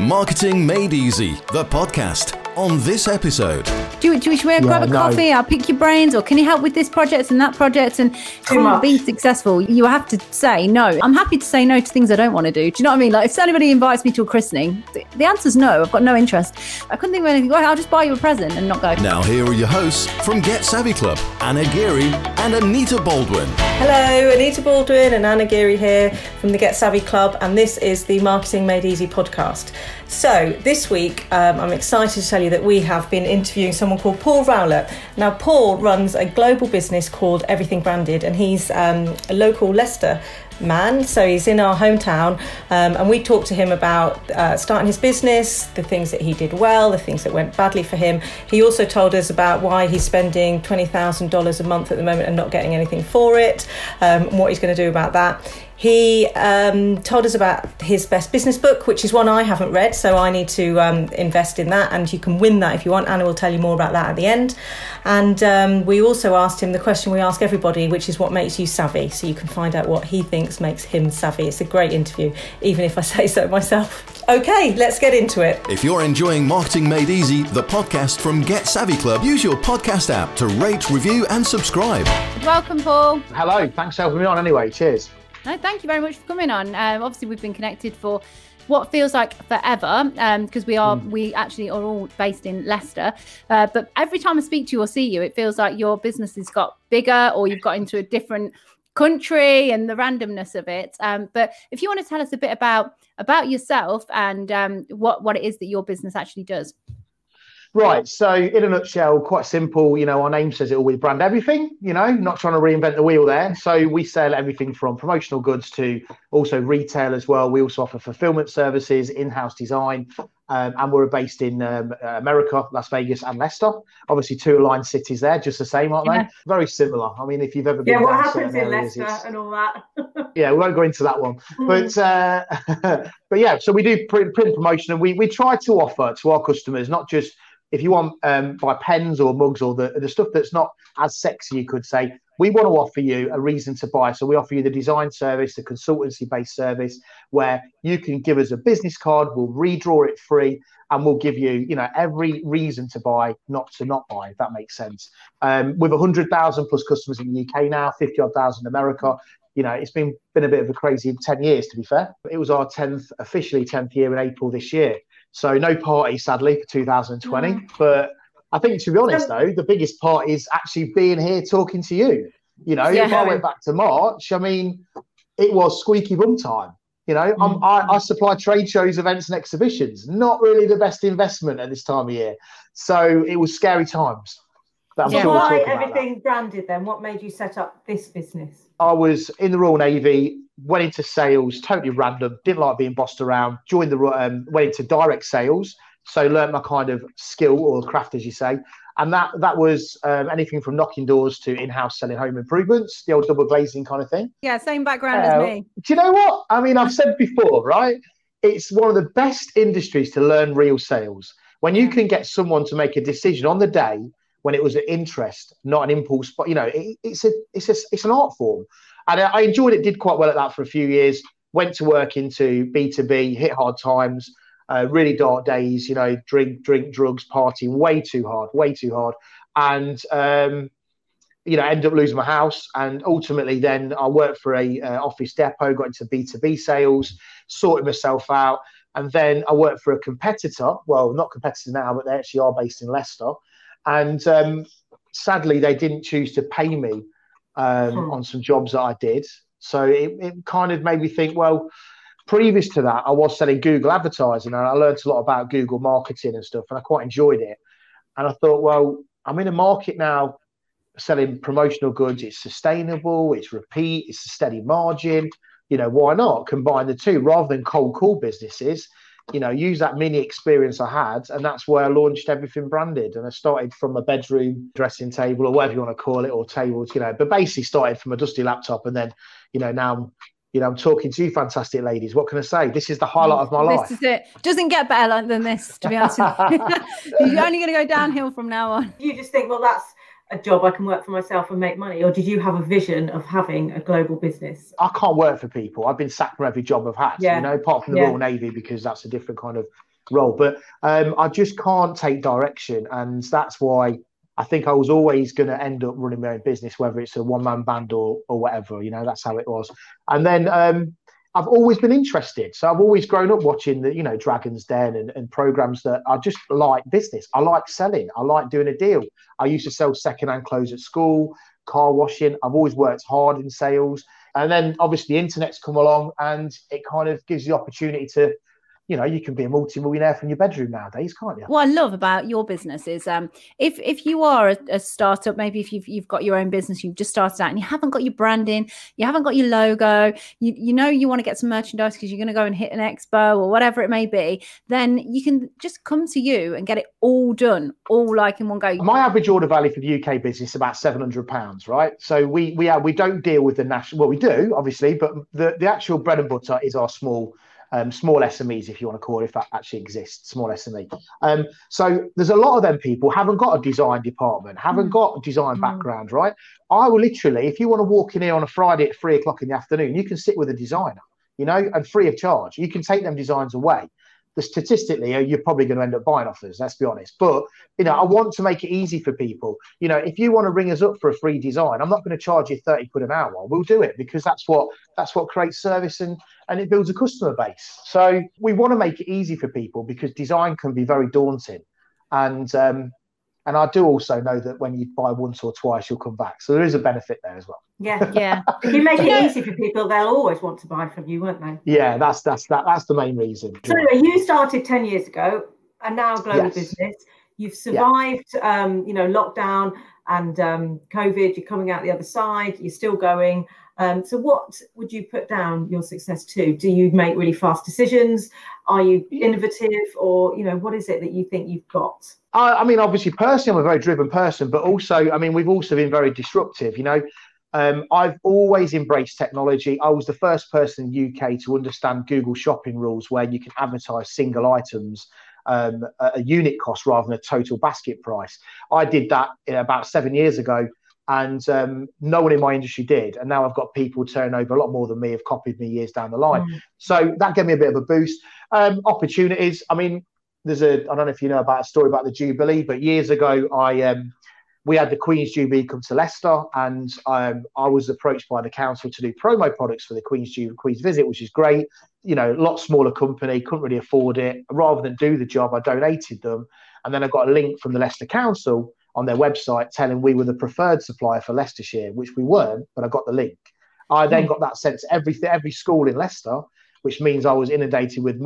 Marketing Made Easy, the podcast. On this episode, Do, you- do, you- should we Yeah, grab a no. coffee? I'll pick your brains, or can you help with this project and that project? And can't much. be successful. You have to say no. I'm happy to say no to things I don't want to do. Do you know what I mean? Like if anybody invites me to a christening, the, the answer's no. I've got no interest. I couldn't think of anything. Well, I'll just buy you a present and not go. now here are your hosts from Get Savvy Club, Anna Geary and Anita Baldwin. Hello, Anita Baldwin and Anna Geary here from the Get Savvy Club, and this is the Marketing Made Easy podcast. So, this week um, I'm excited to tell you that we have been interviewing someone called Paul Rowlett. Now, Paul runs a global business called Everything Branded, and he's um, a local Leicester man, so he's in our hometown. Um, and we talked to him about uh, starting his business, the things that he did well, the things that went badly for him. He also told us about why he's spending $20,000 a month at the moment and not getting anything for it, um, and what he's going to do about that. He um, told us about his best business book, which is one I haven't read, so I need to um, invest in that. And you can win that if you want. Anna will tell you more about that at the end. And um, we also asked him the question we ask everybody, which is what makes you savvy. So you can find out what he thinks makes him savvy. It's a great interview, even if I say so myself. Okay, let's get into it. If you're enjoying Marketing Made Easy, the podcast from Get Savvy Club, use your podcast app to rate, review, and subscribe. Welcome, Paul. Hello, thanks for having me on anyway. Cheers. No, thank you very much for coming on. Um, obviously, we've been connected for what feels like forever because we are we actually are all based in Leicester. Uh, but every time I speak to you or see you, it feels like your business has got bigger or you've got into a different country and the randomness of it. Um, but if you want to tell us a bit about about yourself and um, what what it is that your business actually does. Right, so in a nutshell, quite simple. You know, our name says it all. We brand everything. You know, not trying to reinvent the wheel there. So we sell everything from promotional goods to also retail as well. We also offer fulfillment services, in-house design, um, and we're based in um, America, Las Vegas, and Leicester. Obviously, two aligned cities there, just the same, aren't Yeah. they? Very similar. I mean, if you've ever been Yeah, what happens in areas, Leicester and all that. yeah, we won't go into that one. But uh, but yeah, so we do print, print promotion, and we we try to offer to our customers not just if you want um, buy pens or mugs or the the stuff that's not as sexy, you could say. We want to offer you a reason to buy. So we offer you the design service, the consultancy based service, where you can give us a business card. We'll redraw it free, and we'll give you, you know, every reason to buy, not to not buy. If that makes sense. Um, with hundred thousand plus customers in the UK now, fifty odd thousand in America, you know, it's been been a bit of a crazy 10 years, to be fair. It was our 10th, officially 10th year in April this year. So no party, sadly, for 2020. But I think, to be honest, though, the biggest part is actually being here talking to you. You know, if I went back to March, I mean, it was squeaky bum time. You know, I'm, mm. I, I supply trade shows, events, and exhibitions. Not really the best investment at this time of year. So it was scary times. But I'm Yeah. sure Why that. everything branded then? What made you set up this business? I was in the Royal Navy, went into sales, totally random, didn't like being bossed around, joined the, um, went into direct sales. So learned my kind of skill or craft, as you say. And that that was um, anything from knocking doors to in-house selling home improvements, the old double glazing kind of thing. Yeah, same background Uh, as me. Do you know what? I mean, I've said before, right? It's one of the best industries to learn real sales. When you can get someone to make a decision on the day when it was an interest, not an impulse, but you know, it, it's a it's a it's an art form, and I enjoyed it. Did quite well at that for a few years. Went to work into B two B, hit hard times, uh, really dark days. You know, drink, drink, drugs, party, way too hard, way too hard, and um, you know, ended up losing my house. And ultimately, then I worked for a uh, office depot, got into B two B sales, sorted myself out, and then I worked for a competitor. Well, not competitor now, but they actually are based in Leicester. And um, sadly, they didn't choose to pay me um, Hmm. on some jobs that I did. So it, it kind of made me think, well, previous to that, I was selling Google advertising and I learned a lot about Google marketing and stuff, and I quite enjoyed it. And I thought, well, I'm in a market now selling promotional goods. It's sustainable, it's repeat, it's a steady margin. You know, why not combine the two rather than cold call businesses? You know, use that mini experience I had, and that's where I launched everything branded. And I started from a bedroom dressing table or whatever you want to call it, or tables, you know, but basically started from a dusty laptop, and then, you know, now I'm you know, I'm talking to you, fantastic ladies. What can I say? This is the highlight of my life. This is it. Doesn't get better like- than this, to be honest. You're only going to go downhill from now on. You just think, well, that's a job I can work for myself and make money, or did you have a vision of having a global business? I can't work for people. I've been sacked from every job I've had. Yeah. You know, apart from the yeah. Royal Navy because that's a different kind of role. But um, I just can't take direction, and that's why I think I was always going to end up running my own business, whether it's a one man band or or whatever. You know, that's how it was. And then um, I've always been interested. So I've always grown up watching the, you know, Dragon's Den and, and programs that I just like business. I like selling. I like doing a deal. I used to sell secondhand clothes at school, car washing. I've always worked hard in sales. And then obviously the internet's come along and it kind of gives you the opportunity to you know you can be a multi-millionaire from your bedroom nowadays can't you? What i love about your business is um if if you are a, a, startup maybe if you've, you've got your own business you've just started out and you haven't got your branding you haven't got your logo you, you know you want to get some merchandise because you're going to go and hit an expo or whatever it may be then you can just come to you and get it all done all like in one go. My average order value for the uk business is about 700 pounds right? So we we are we don't deal with the national well we do obviously but the the actual bread and butter is our small um, small SMEs, if you want to call it, if that actually exists, small SME. Um, so there's a lot of them people haven't got a design department, haven't mm. got a design mm. background, right? I will literally, if you want to walk in here on a Friday at three o'clock in the afternoon, you can sit with a designer, you know, and free of charge. You can take them designs away the statistically uh, you're probably going to end up buying offers let's be honest. But you know i want to make it easy for people. You know if you want to ring us up for a free design i'm not going to charge you 30 quid an hour. We'll do it because that's what that's what creates service and and it builds a customer base. So we want to make it easy for people because design can be very daunting. And um, and I do also know that when you buy once or twice, you'll come back. So there is a benefit there as well. Yeah, yeah. if you make it easy for people, they'll always want to buy from you, won't they? Yeah, that's that's that that's the main reason. So anyway, you started ten years ago, and now global yes. business. You've survived, yeah. um, you know, lockdown and um, COVID. You're coming out the other side. You're still going. Um, so, what would you put down your success to? Do you make really fast decisions? Are you innovative, or you know, what is it that you think you've got? I, I mean, obviously, personally, I'm a very driven person, but also, I mean, we've also been very disruptive. You know, um, I've always embraced technology. I was the first person in the UK to understand Google shopping rules, where you can advertise single items um, a unit cost rather than a total basket price. I did that about seven years ago and um, no one in my industry did. And now I've got people turning over a lot more than me have copied me years down the line. Mm. So that gave me a bit of a boost. Um, opportunities. I mean, there's a I don't know if you know about a story about the Jubilee, but years ago I um, we had the Queen's Jubilee come to Leicester, and um, I was approached by the council to do promo products for the Queen's Jubilee, Queen's Visit, which is great. You know, a lot smaller company, couldn't really afford it. Rather than do the job, I donated them, and then I got a link from the Leicester Council on their website telling we were the preferred supplier for Leicestershire, which we weren't, but I got the link. I then hmm. got that sent to every, every school in Leicester, which means I was inundated with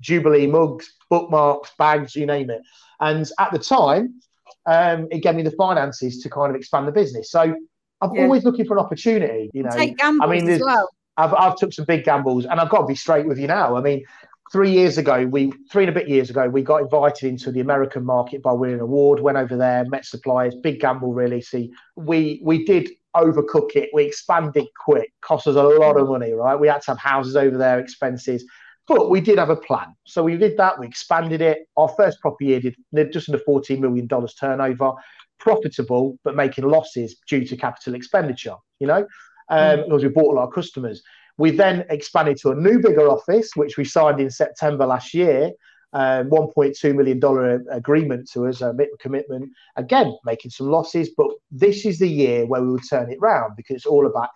Jubilee mugs, bookmarks, bags, you name it. And at the time, um, it gave me the finances to kind of expand the business. So I'm yeah. always looking for an opportunity. You know, take gambles I mean, as well. I've, I've took some big gambles, and I've got to be straight with you now. I mean, three years ago, we three and a bit years ago, we got invited into the American market by winning an award. Went over there, met suppliers, big gamble really. See, we we did overcook it. We expanded quick, cost us a lot of money, right? We had to have houses over there, expenses, but we did have a plan. So we did that. We expanded it. Our first proper year did just under fourteen million dollars turnover, profitable but making losses due to capital expenditure. You know, um, mm. because we bought a lot of customers. We then expanded to a new, bigger office, which we signed in September last year. Um, $1.2 million agreement to us, a commitment. Again, making some losses, but this is the year where we will turn it round because it's all about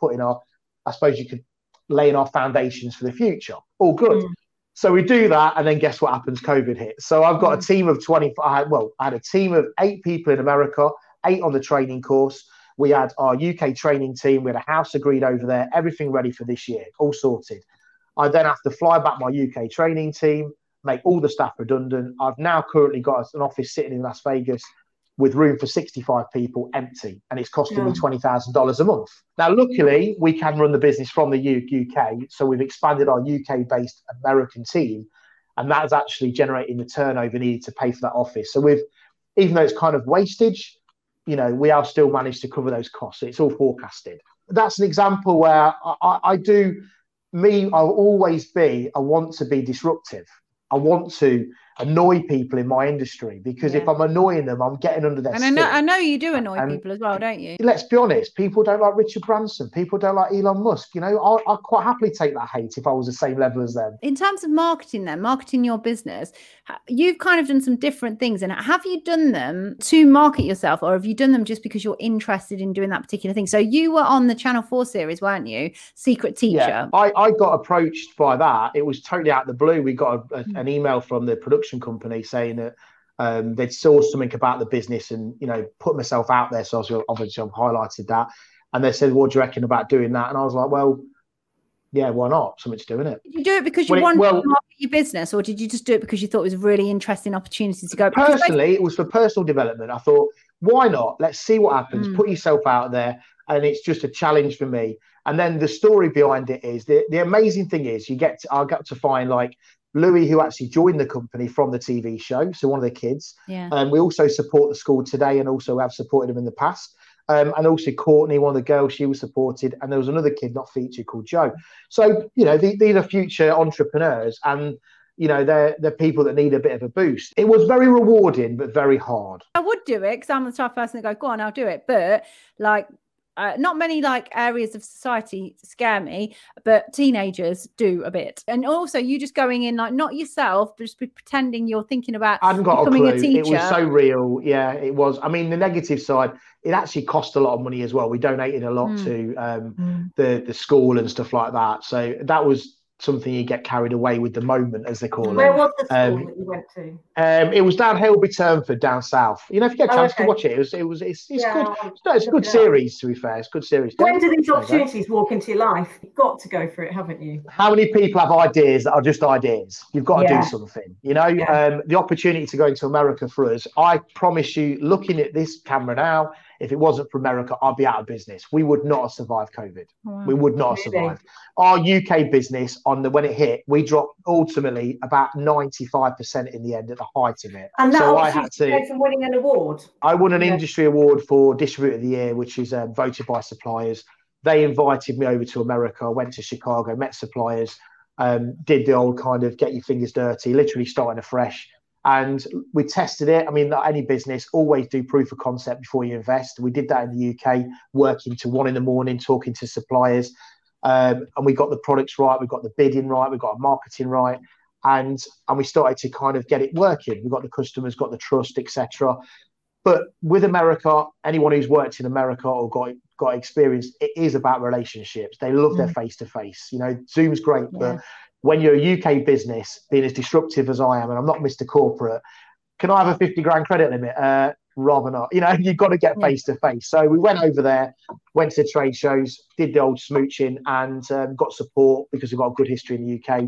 putting our, I suppose you could laying our foundations for the future. All good. Mm. So we do that, and then guess what happens? COVID hit. So I've got a mm. team of 25. Well, I had a team of eight people in America, eight on the training course. We had our UK training team. We had a house agreed over there. Everything ready for this year, all sorted. I then have to fly back my UK training team, make all the staff redundant. I've now currently got an office sitting in Las Vegas with room for 65 people empty, and it's costing yeah. me $20,000 a month. Now, luckily, we can run the business from the UK, so we've expanded our UK based American team, and that's actually generating the turnover needed to pay for that office. So, we've even though it's kind of wastage, you know, we have still managed to cover those costs. It's all forecasted. That's an example where I, I do, me, I'll always be, I want to be disruptive. I want to annoy people in my industry because yeah. if I'm annoying them, I'm getting under their and skin. I know, I know you do annoy and people as well, don't you? Let's be honest, people don't like Richard Branson. People don't like Elon Musk. You know, I, I'd quite happily take that hate if I was the same level as them. In terms of marketing, then marketing your business, you've kind of done some different things. And have you done them to market yourself, or have you done them just because you're interested in doing that particular thing? So you were on the Channel Four series, weren't you? Secret Teacher. Yeah, I, I got approached by that. It was totally out of the blue. We got a, a, hmm. an email from the production company saying that um, they'd saw something about the business and you know put myself out there. So was obviously I've highlighted that, and they said, "What do you reckon about doing that?" And I was like, "Well, yeah, why not? Something to do in it." Did you do it because you wanted well, to market your business, or did you just do it because you thought it was a really interesting opportunity to go? Personally, it was for personal development. I thought, why not? Let's see what happens. Mm. Put yourself out there, and it's just a challenge for me. And then the story behind it is the, the amazing thing is you get to, I got to find like Louis, who actually joined the company from the TV show, so one of the kids. Yeah. Um, we also support the school today, and also have supported them in the past. Um, and also Courtney, one of the girls, she was supported, and there was another kid not featured called Joe. So you know, the, these are future entrepreneurs, and you know they're they're people that need a bit of a boost. It was very rewarding, but very hard. I would do it because I'm the type of person that go, go on, I'll do it. But like uh, not many like areas of society scare me, but teenagers do a bit. And also, you just going in like not yourself, but just pretending you're thinking about I hadn't got becoming a, clue. a teacher. It was so real. Yeah, it was. I mean, the negative side, it actually cost a lot of money as well. We donated a lot mm. to um, mm. the the school and stuff like that. So that was something you get carried away with the moment, as they call Where it. Where was the school um, that you went to? Um, it was down Hailby Turnford, down south. You know, if you get a oh, chance oh, okay. to watch it, it was it was it's, it's yeah, good. It's, no, it's a good series. To be fair, it's a good series. When do these opportunities walk into your life? You've got to go for it, haven't you? How many people have ideas that are just ideas? You've got to yeah. do something. You know, yeah. um, the opportunity to go into America for us. I promise you, looking at this camera now if it wasn't for America, I'd be out of business. We would not have survived COVID. Wow. We would not have survived. Our UK business on the when it hit, we dropped ultimately about 95% in the end at the height of it. And that so I had to from winning an award. I won an yeah. industry award for distributor of the year, which is um, voted by suppliers. They invited me over to America. I went to Chicago, met suppliers, um, did the old kind of get your fingers dirty, literally starting afresh and we tested it. I mean, like any business, always do proof of concept before you invest. We did that in the UK, working to one in the morning, talking to suppliers, um, and we got the products right, we got the bidding right, we got our marketing right, and and we started to kind of get it working. We got the customers, got the trust, etc. But with America, anyone who's worked in America or got got experience, it is about relationships. They love mm. their face to face. You know, Zoom's great, yeah. but when you're a UK business, being as disruptive as I am, and I'm not Mr. Corporate, can I have a 50 grand credit limit? Uh, rather not. You know, you've got to get face to face. So we went over there, went to trade shows, did the old smooching, and um, got support because we've got a good history in the UK.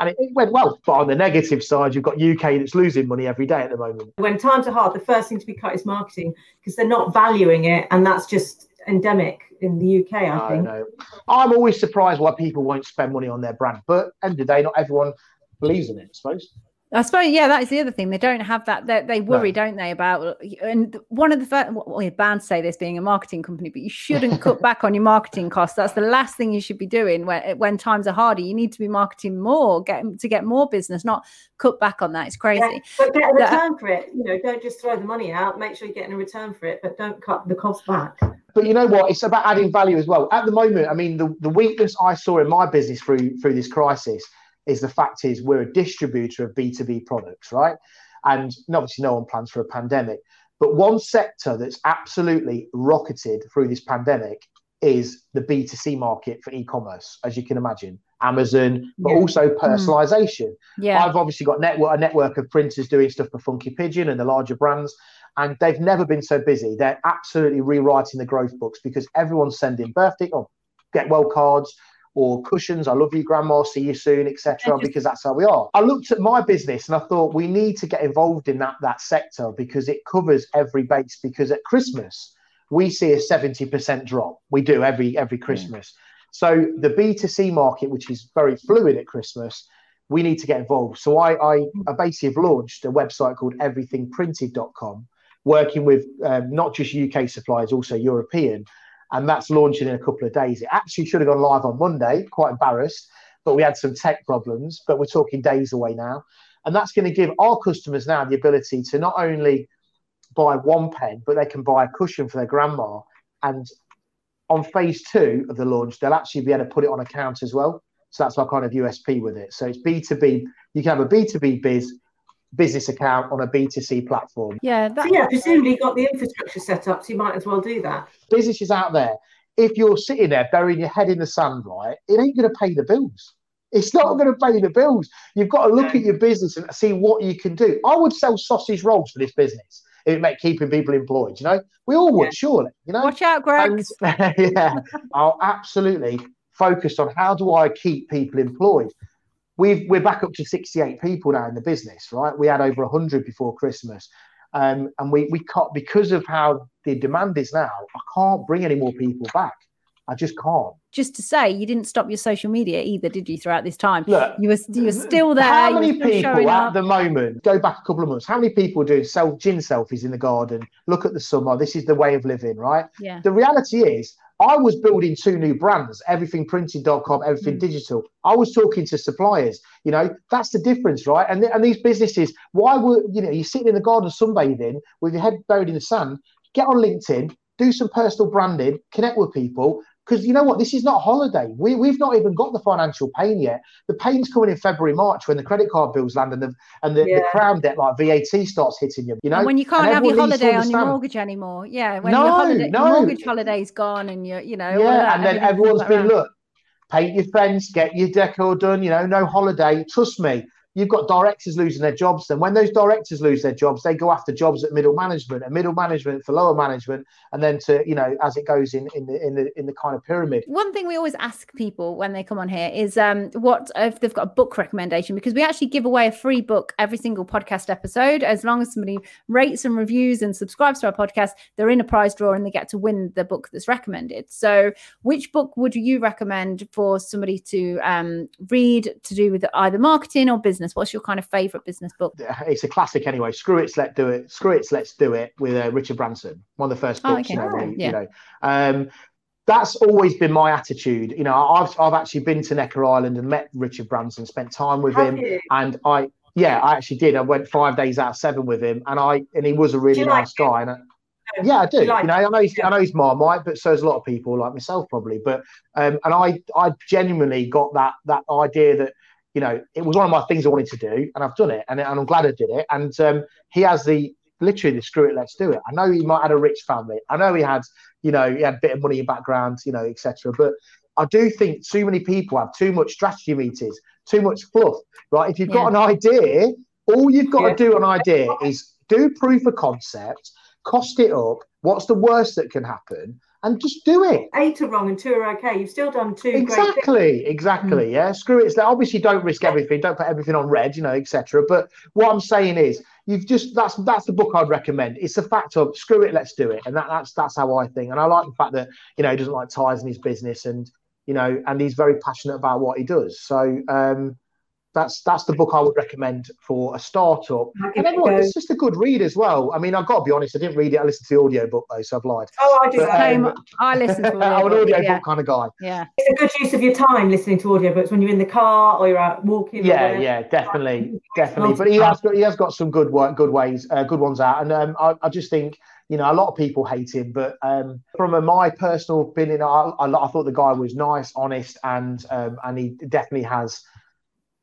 And it, it, went well. But on the negative side, you've got UK that's losing money every day at the moment. When times are hard, the first thing to be cut is marketing because they're not valuing it. And that's just endemic in the UK, I think. Know. I'm always surprised why people won't spend money on their brand, but end of the day, not everyone believes in it, I suppose. I suppose, yeah, that is the other thing. They don't have that. They, they worry, no. don't they, about and one of the first. Well, you're bound to say this being a marketing company, but you shouldn't cut back on your marketing costs. That's the last thing you should be doing when when times are harder. You need to be marketing more, get to get more business, not cut back on that. It's crazy. Yeah, but get a uh, return for it. You know, don't just throw the money out. Make sure you're getting a return for it, but don't cut the cost back. But you know what? It's about adding value as well. At the moment, I mean, the, the weakness I saw in my business through through this crisis is the fact is we're a distributor of B2B products, right? And obviously no one plans for a pandemic. But one sector that's absolutely rocketed through this pandemic is the B2C market for e-commerce, as you can imagine. Amazon, but yeah. also hmm. personalization. Mm. Yeah. I've obviously got network a network of printers doing stuff for Funky Pigeon and the larger brands, and they've never been so busy. They're absolutely rewriting the growth books because everyone's sending birthday or get well cards, or cushions. I love you, grandma. See you soon, etc. Because that's how we are. I looked at my business and I thought we need to get involved in that that sector because it covers every base. Because at Christmas we see a seventy percent drop. We do every every Christmas. So the B two C market, which is very fluid at Christmas, we need to get involved. So I, I, I basically have launched a website called everythingprinted.com, working with um, not just UK suppliers, also European and that's launching in a couple of days. It actually should have gone live on Monday. Quite embarrassed, but we had some tech problems. But we're talking days away now. And that's going to give our customers now the ability to not only buy one pen, but they can buy a cushion for their grandma. And on phase two of the launch, they'll actually be able to put it on account as well. So that's our kind of USP with it. So it's B2B. You can have a B2B biz business account on a B2C platform. Yeah. That, so yeah, presumably you got the infrastructure set up, so you might as well do that. Businesses out there, if you're sitting there burying your head in the sand, right, it ain't going to pay the bills. It's not going to pay the bills. You've got to look at your business and see what you can do. I would sell sausage rolls for this business if it meant keeping people employed. You know, we all would, yeah. surely. You know, watch out, Greg. And, yeah, I'll absolutely focus on how do I keep people employed. We've, we're back up to 68 people now in the business, right? We had over 100 before Christmas. Um, and we, we can't, because of how the demand is now, I can't bring any more people back. I just can't. Just to say, you didn't stop your social media either, did you? Throughout this time, look, you were you were still there. How many people at the moment? Go back a couple of months. How many people do self gin selfies in the garden? Look at the summer. This is the way of living, right? Yeah. The reality is, I was building two new brands, everythingprinting.com, everything mm. digital. I was talking to suppliers, you know, that's the difference, right? And, and these businesses, why were, you know, you're sitting in the garden sunbathing with your head buried in the sand, get on LinkedIn, do some personal branding, connect with people, because you know what? This is not a holiday. We, we've not even got the financial pain yet. The pain's coming in February, March when the credit card bills land and the and the, yeah. the crown debt like VAT starts hitting you. You know, and when you can't and have your holiday on your mortgage anymore. Yeah, when no, your, holiday, no. your mortgage holiday's gone and you're, you know, yeah, and then everyone's been look, paint your fence, get your decor done. You know, no holiday. Trust me, you've got directors losing their jobs. Then when those directors lose their jobs, they go after jobs at middle management and middle management for lower management, and then to you know as it goes in in the in the in the kind of pyramid. One thing we always ask people when they come on here is um, what if they've got a book recommendation because we actually give away a free book every single podcast episode as long as somebody rates and reviews and subscribes to our podcast, they're in a prize draw and they get to win the book that's recommended. So, which book would you recommend for somebody to um, read to do with either marketing or business? Business? What's your kind of favorite business book? It's a classic anyway. Screw it, let's do it. Screw it, let's do it with uh, Richard Branson. One of the first oh, books, oh, okay. you know. Where, yeah. You know um, that's always been my attitude. You know, I've I've actually been to Necker Island and met Richard Branson, spent time with Have him, you? and I yeah, I actually did. I went five days out of seven with him, and I and he was a really nice like guy. And I, yeah, I do. Like, you know, I know he's, yeah. I know he's Marmite, but so does a lot of people like myself probably. But um, and I I genuinely got that that idea that you know, it was one of my things I wanted to do, and I've done it, and, and I'm glad I did it. And um, he has the literally the screw it, let's do it. I know he might have had a rich family. I know he had, you know, he had a bit of money in background, you know, etc. But I do think too many people have too much strategy meetings, too much fluff, right? If you've got yeah. an idea, all you've got yeah. to do an idea is do proof of concept, cost it up. What's the worst that can happen? And just do it. Eight are wrong and two are okay. You've still done two. Exactly, exactly. Mm. Yeah, screw it. Obviously, don't risk everything. Don't put everything on red, you know, etc. But what I'm saying is, you've just that's that's the book I'd recommend. It's the fact of screw it, let's do it, and that, that's that's how I think. And I like the fact that you know he doesn't like ties in his business, and you know, and he's very passionate about what he does. So. um that's that's the book I would recommend for a startup. And everyone, it's just a good read as well. I mean, I've got to be honest, I didn't read it. I listened to the audio book though, so I've lied. Oh, I do. But, um, I listen to I'm an audio yeah. book kind of guy. Yeah, it's a good use of your time listening to audiobooks when you're in the car or you're out walking. Yeah, yeah, definitely, definitely. But he has got he has got some good work, good ways, uh, good ones out, and um, I, I just think you know, a lot of people hate him, but um, from a, my personal opinion, I, I, I, thought the guy was nice, honest, and um, and he definitely has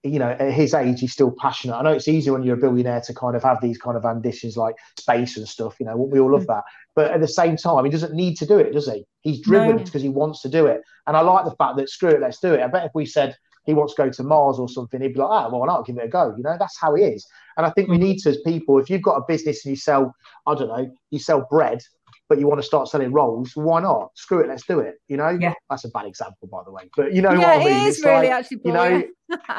you know, at his age, he's still passionate. I know it's easy when you're a billionaire to kind of have these kind of ambitions like space and stuff. You know, we all love mm. that. But at the same time, he doesn't need to do it, does he? He's driven because no. he wants to do it. And I like the fact that screw it, let's do it. I bet if we said he wants to go to Mars or something, he'd be like, ah, well, why not? Give it a go. You know, that's how he is. And I think we mm. need to, as people, if you've got a business and you sell, I don't know, you sell bread, but you want to start selling rolls, why not? Screw it, let's do it. You know, yeah. That's a bad example, by the way, but you know yeah, what I mean. It is it's really like, actually, you know,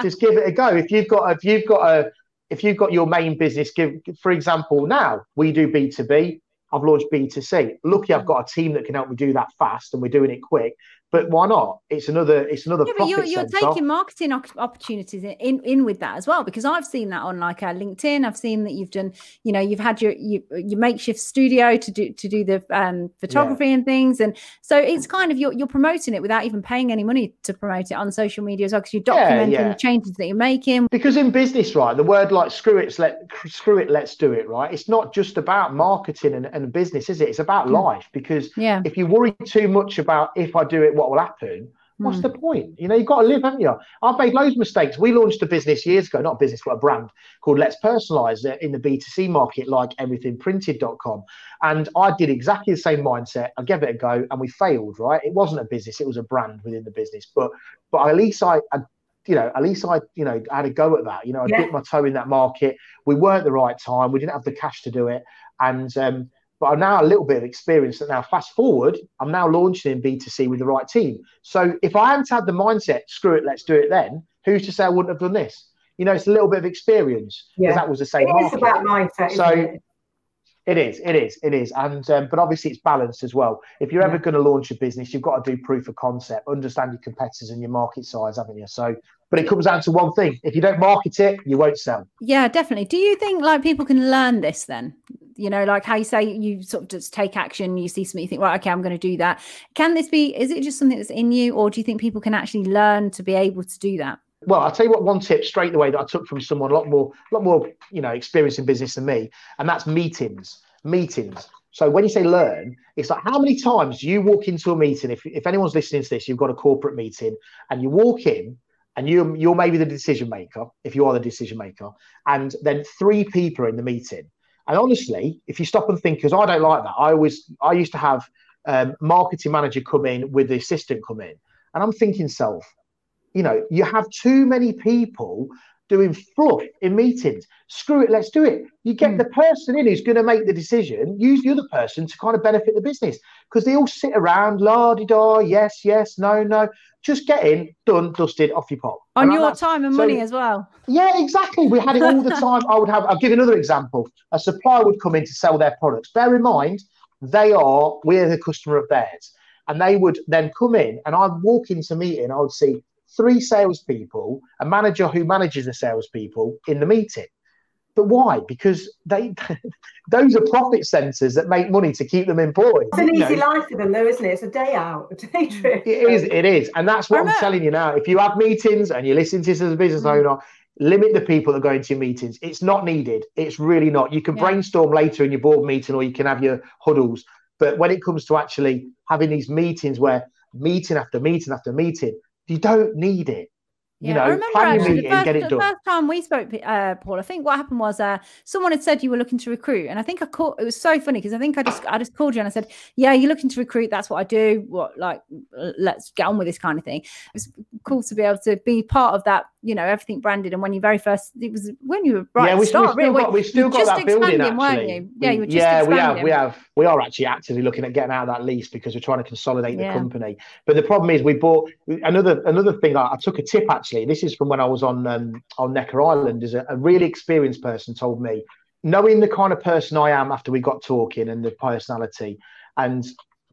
just give it a go. If you've got, if you've got a, if you've got your main business, give, for example, now we do B two B. I've launched B2C. Lucky I've got a team that can help me do that fast and we're doing it quick. But why not? It's another it's another. Yeah, but you're, you're taking marketing opportunities in in with that as well because I've seen that on like uh, LinkedIn. I've seen that you've done, you know, you've had your you, your makeshift studio to do to do the um, photography yeah. and things, and so it's kind of you're you're promoting it without even paying any money to promote it on social media as well because you're documenting yeah, yeah. the changes that you're making. Because in business, right, the word like screw it, let screw it, let's do it, right. It's not just about marketing and, and business, is it? It's about mm. life because yeah. if you worry too much about if I do it what will happen? What's mm. the point? You know, you've got to live, haven't you? I've made loads of mistakes. We launched a business years ago, not a business, but a brand called Let's Personalize in the B2C market, like everythingprinted.com. And I did exactly the same mindset. I gave it a go and we failed, right? It wasn't a business, it was a brand within the business. But but at least I, I you know, at least I, you know, I had a go at that. You know, I yeah. dipped my toe in that market. We weren't the right time. We didn't have the cash to do it. And um, but I'm now a little bit of experience that now fast forward, I'm now launching in B2C with the right team. So if I hadn't had the mindset, screw it, let's do it then, who's to say I wouldn't have done this? You know, it's a little bit of experience because yeah. that was the same. It market. is about mindset. So it? is, it is, it is. And um, but obviously it's balanced as well. If you're yeah. ever going to launch a business, you've got to do proof of concept, understand your competitors and your market size, haven't you? So but it comes down to one thing: if you don't market it, you won't sell. Yeah, definitely. Do you think like people can learn this then? You know, like how you say you sort of just take action, you see something, you think, right, okay, I'm going to do that. Can this be? Is it just something that's in you, or do you think people can actually learn to be able to do that? Well, I'll tell you what. One tip straight away that I took from someone a lot more, a lot more, you know, experience in business than me, and that's meetings. Meetings. So when you say learn, it's like how many times you walk into a meeting? If, if anyone's listening to this, you've got a corporate meeting and you walk in and you you're maybe the decision maker if you are the decision maker, and then three people are in the meeting. And honestly, if you stop and think, because I don't like that, I always I used to have um, marketing manager come in with the assistant come in, and I'm thinking self, you know, you have too many people doing fluff in meetings. Screw it, let's do it. You get mm. the person in who's going to make the decision, use the other person to kind of benefit the business because they all sit around, la di da, yes, yes, no, no. Just get in, done, dusted, off you pop. On and your time and so, money as well. Yeah, exactly. We had it all the time. I would have, I'll give another example. A supplier would come in to sell their products. Bear in mind, they are, we're the customer of theirs. And they would then come in and I'd walk into a meeting, I would see three salespeople, a manager who manages the salespeople in the meeting. But why? Because they those are profit centers that make money to keep them employed. It's an easy know? life for them, though, isn't it? It's a day out, a day trip. It is. It is, and that's what I'm telling you now. If you have meetings and you listen to this as a business mm-hmm. owner, limit the people that go into your meetings. It's not needed. It's really not. You can yeah. brainstorm later in your board meeting, or you can have your huddles. But when it comes to actually having these meetings where meeting after meeting after meeting, you don't need it. You yeah, know, I remember actually the first, the first time we spoke, uh, Paul. I think what happened was uh, someone had said you were looking to recruit, and I think I called. It was so funny because I think I just I just called you and I said, "Yeah, you're looking to recruit. That's what I do. What like, let's get on with this kind of thing." It was cool to be able to be part of that. You know, everything branded, and when you very first, it was when you were right. Yeah, we, start, still got, we still got that building actually. Yeah, you were just yeah, expanding. we have, we have, we are actually actively looking at getting out of that lease because we're trying to consolidate yeah. the company. But the problem is, we bought another another thing. I, I took a tip actually. This is from when I I was on um, on Necker Island, is a, a really experienced person told me, knowing the kind of person I am after we got talking and the personality, and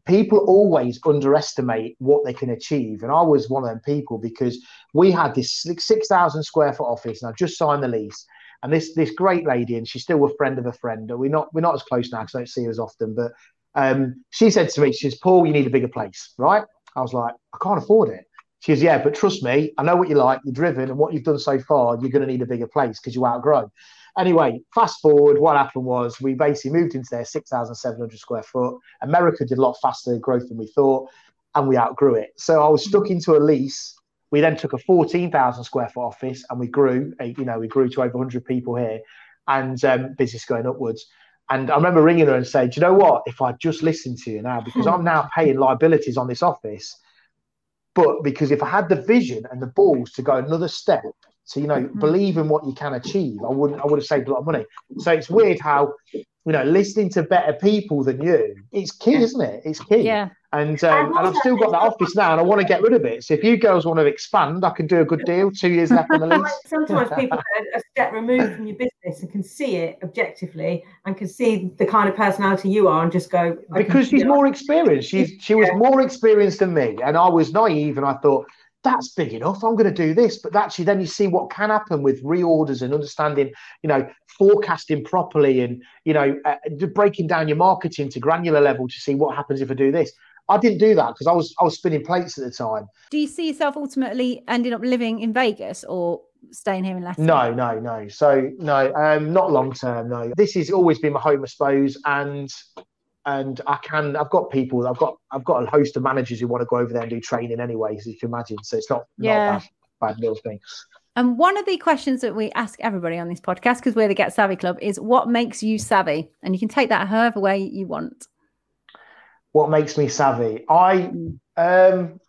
people always underestimate what they can achieve. And I was one of them people because we had this six thousand square foot office, and I just signed the lease. And this this great lady, and she's still a friend of a friend. We're not we're not as close now because I don't see her as often. But um, she said to me, she says, "Paul, you need a bigger place, right?" I was like, "I can't afford it." She goes, yeah, but trust me, I know what you like. You're driven, and what you've done so far, you're going to need a bigger place because you outgrow. Anyway, fast forward, what happened was we basically moved into there 6,700 square foot. America did a lot faster growth than we thought, and we outgrew it. So I was stuck into a lease. We then took a 14,000 square foot office, and we grew. You know, we grew to over 100 people here, and um, business going upwards. And I remember ringing her and saying, "Do you know what? If I just listened to you now, because I'm now paying liabilities on this office." But because if I had the vision and the balls to go another step, to you know mm-hmm. believe in what you can achieve, I wouldn't. I would have saved a lot of money. So it's weird how you know listening to better people than you. It's key, yeah. isn't it? It's key. Yeah. And um, and I've still got that office now, and I want to get rid of it. So if you girls want to expand, I can do a good deal. Two years left on the lease. Sometimes people are a step removed from your business and can see it objectively and can see the kind of personality you are, and just go because she's more experienced. She's she was more experienced than me, and I was naive, and I thought that's big enough. I'm going to do this. But actually, then you see what can happen with reorders and understanding, you know, forecasting properly and, you know, uh, breaking down your marketing to granular level to see what happens if I do this. I didn't do that because I was I was spinning plates at the time. Do you see yourself ultimately ending up living in Vegas or staying here in Leicester? No, no, no. So no, um, not long term. No, this has always been my home, I suppose, and and I can. I've got people. I've got. I've got a host of managers who want to go over there and do training anyway, as you can imagine. So it's not yeah. not bad, bad little thing. And one of the questions that we ask everybody on this podcast, because we're the Get Savvy Club, is what makes you savvy? And you can take that however way you want. What makes me savvy? I um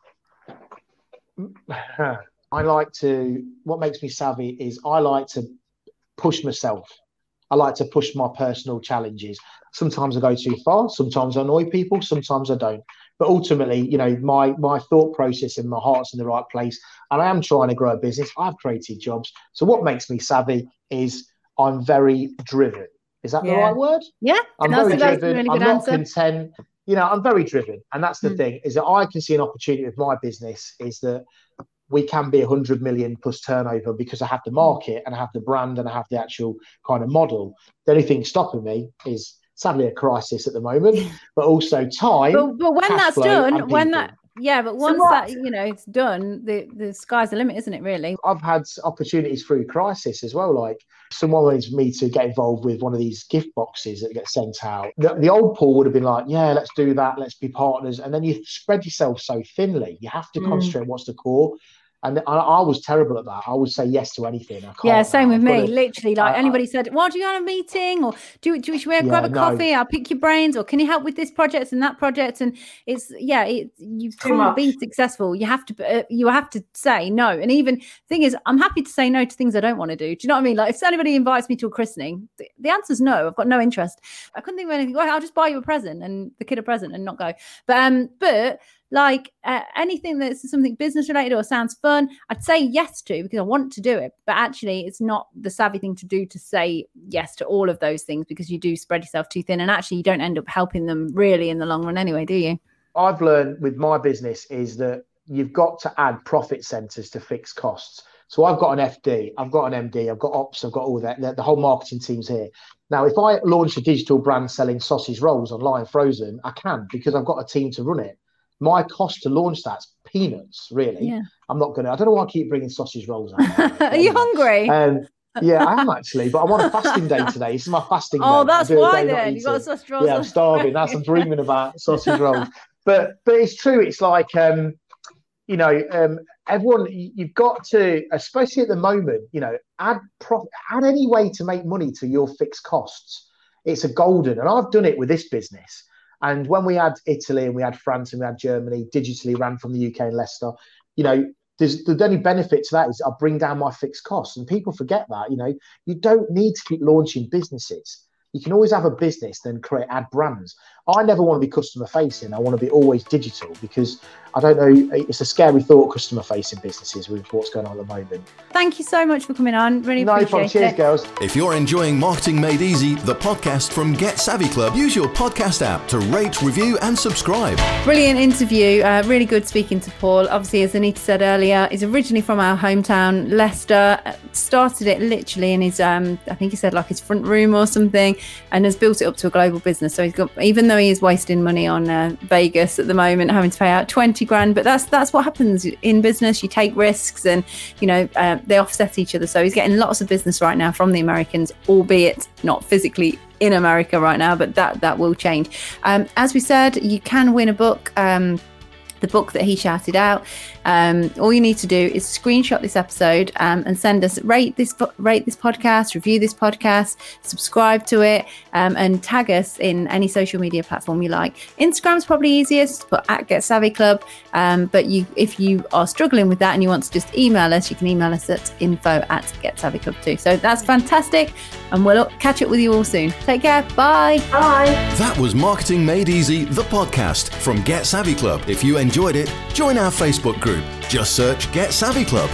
I like to what makes me savvy is I like to push myself. I like to push my personal challenges. Sometimes I go too far. Sometimes I annoy people. Sometimes I don't. But ultimately, you know, my my thought process and my heart's in the right place. And I am trying to grow a business. I've created jobs. So what makes me savvy is I'm very driven. Is that yeah. the right word? Yeah, I'm very driven. Really I'm not answer. content. You know, I'm very driven, and that's the mm. thing is that I can see an opportunity with my business. Is that we can be 100 million plus turnover because I have the market and I have the brand and I have the actual kind of model. The only thing stopping me is sadly a crisis at the moment, but also time. But, but when that's done, when that yeah, but once so that you know it's done, the the sky's the limit, isn't it? Really. I've had opportunities through crisis as well. Like someone wanted me to get involved with one of these gift boxes that get sent out. The, the old Paul would have been like, "Yeah, let's do that. Let's be partners." And then you spread yourself so thinly. You have to mm. concentrate on what's the core. And I, I, was terrible at that. I would say yes to anything. yeah, same with me. To, Literally, like anybody said, "Well, do you want a meeting, or do do should we yeah, grab a coffee? I'll pick your brains, or can you help with this project and that project?" And it's yeah, it, you can't be successful. You have to uh, you have to say no. And even thing is, I'm happy to say no to things I don't want to do. Do you know what I mean? Like if anybody invites me to a christening, the, the answer is no. I've got no interest. I couldn't think of anything. Well, I'll just buy you a present and the kid a present and not go. But um, but like uh, anything that's something business related or sounds fun, I'd say yes to because I want to do it. But actually, it's not the savvy thing to do to say yes to all of those things because you do spread yourself too thin. And actually, you don't end up helping them really in the long run anyway, do you? I've learned with my business is that you've got to add profit centers to fix costs. So I've got an FD, I've got an MD, I've got ops, I've got all that. The, the whole marketing team's here. Now, if I launch a digital brand selling sausage rolls online frozen, I can because I've got a team to run it my cost to launch that's peanuts, really. Yeah. I'm not gonna. I don't know why I keep bringing sausage rolls out. Are you hungry? Um, yeah, I am actually, but I'm on a fasting day today. This is my fasting oh, day. that's why then. You got sausage rolls. Yeah, I'm starving. That's I'm dreaming about sausage rolls. But but it's true. It's like um, you know, um, everyone you've got to, especially at the moment, you know, add profit, add any way to make money to your fixed costs. It's a golden, and I've done it with this business. And when we had Italy and we had France and we had Germany digitally ran from the UK and Leicester, you know, there's the only benefit to that is I bring down my fixed costs. And people forget that, you know, you don't need to keep launching businesses. You can always have a business, then create ad brands. I never want to be customer facing. I want to be always digital because I don't know. It's a scary thought, customer facing businesses with what's going on at the moment. Thank you so much for coming on. Really no appreciate problem. Cheers, girls. If you're enjoying Marketing Made Easy, the podcast from Get Savvy Club, use your podcast app to rate, review, and subscribe. Brilliant interview. Uh, really good speaking to Paul. Obviously, as Anita said earlier, he's originally from our hometown, Leicester. Started it literally in his, um, I think he said like his front room or something, and has built it up to a global business. So he's got, even though he is wasting money on uh, Vegas at the moment, having to pay out 20 grand. But that's that's what happens in business. You take risks, and you know uh, they offset each other. So he's getting lots of business right now from the Americans, albeit not physically in America right now. But that that will change. Um, as we said, you can win a book. Um, the book that he shouted out Um, all you need to do is screenshot this episode um, and send us rate this rate this podcast, review this podcast, subscribe to it, um, and tag us in any social media platform you like. Instagram's probably easiest, but at Get Savvy Club. Um, but you, if you are struggling with that and you want to just email us, you can email us at info at Get Savvy Club too. So that's fantastic, and we'll catch up with you all soon. Take care. Bye. Bye. That was Marketing Made Easy, the podcast from Get Savvy Club. If you enjoyed it, join our Facebook group. Just search Get Savvy Club.